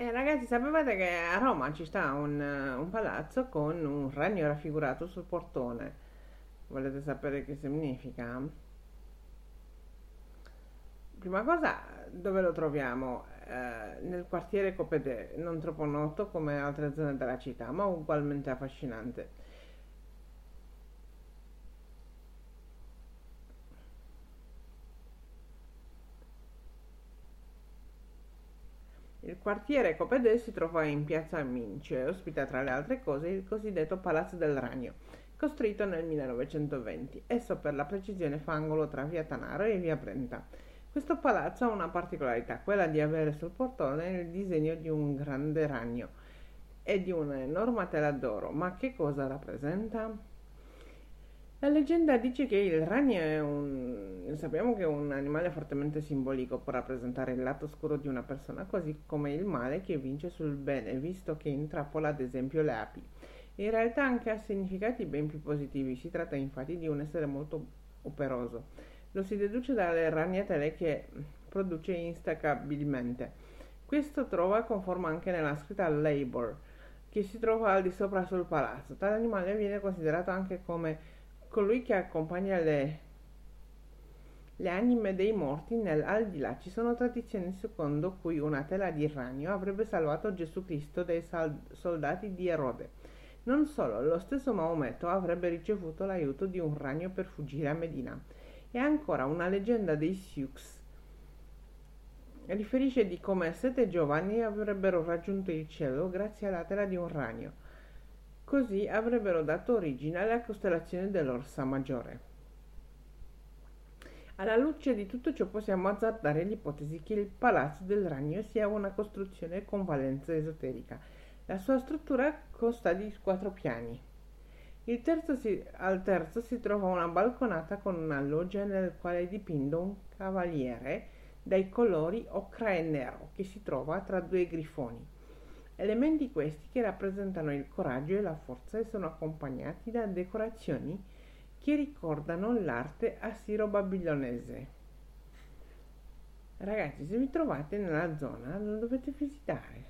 Eh, ragazzi, sapevate che a Roma ci sta un, un palazzo con un ragno raffigurato sul portone? Volete sapere che significa? Prima cosa, dove lo troviamo? Eh, nel quartiere Copedè, non troppo noto come altre zone della città, ma ugualmente affascinante. Il quartiere Copedè si trova in piazza Mince e ospita tra le altre cose il cosiddetto Palazzo del Ragno, costruito nel 1920. Esso per la precisione fa angolo tra via Tanaro e via Brenta. Questo palazzo ha una particolarità, quella di avere sul portone il disegno di un grande ragno e di un'enorme tela d'oro. Ma che cosa rappresenta? La leggenda dice che il ragno è un... sappiamo che è un animale fortemente simbolico, può rappresentare il lato oscuro di una persona, così come il male che vince sul bene, visto che intrappola ad esempio le api. In realtà anche ha significati ben più positivi, si tratta infatti di un essere molto operoso. Lo si deduce dalle ragnatele che produce instaccabilmente. Questo trova conforma anche nella scritta Labor, che si trova al di sopra sul palazzo. Tale animale viene considerato anche come colui che accompagna le, le anime dei morti nell'aldilà. Ci sono tradizioni secondo cui una tela di ragno avrebbe salvato Gesù Cristo dai soldati di Erode. Non solo, lo stesso Maometto avrebbe ricevuto l'aiuto di un ragno per fuggire a Medina. E ancora una leggenda dei Sioux riferisce di come sette giovani avrebbero raggiunto il cielo grazie alla tela di un ragno. Così avrebbero dato origine alla costellazione dell'Orsa Maggiore. Alla luce di tutto ciò possiamo azzardare l'ipotesi che il Palazzo del Ragno sia una costruzione con valenza esoterica. La sua struttura consta di quattro piani. Terzo si, al terzo si trova una balconata con una loggia nel quale è dipinto un cavaliere dai colori ocra e nero che si trova tra due grifoni. Elementi questi che rappresentano il coraggio e la forza e sono accompagnati da decorazioni che ricordano l'arte assiro-babilonese. Ragazzi, se vi trovate nella zona lo dovete visitare.